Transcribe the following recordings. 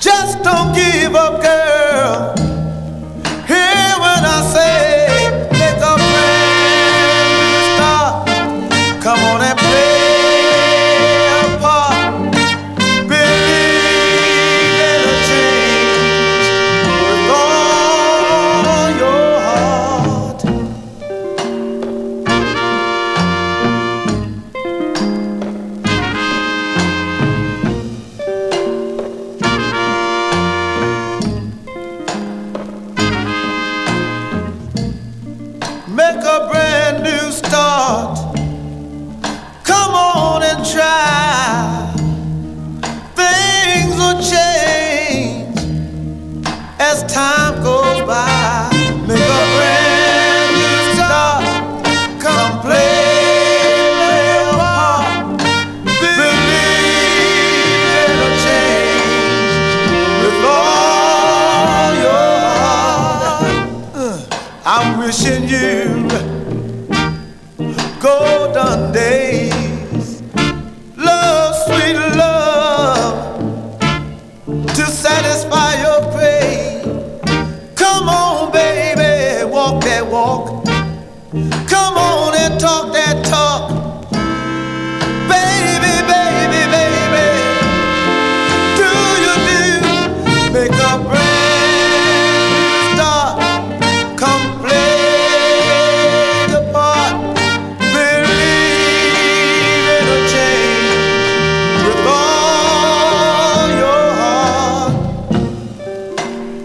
Just don't give up, girl. Make a brand new start. I'm wishing you golden days, love, sweet love, to satisfy your craving. Come on, baby, walk that walk. Come on and talk that talk.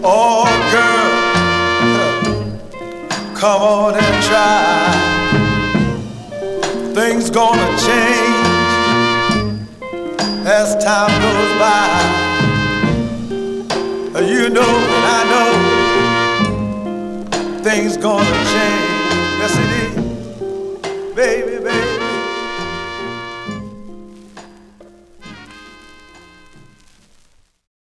Oh, girl, come on and try. Things gonna change as time goes by. You know and I know things gonna change.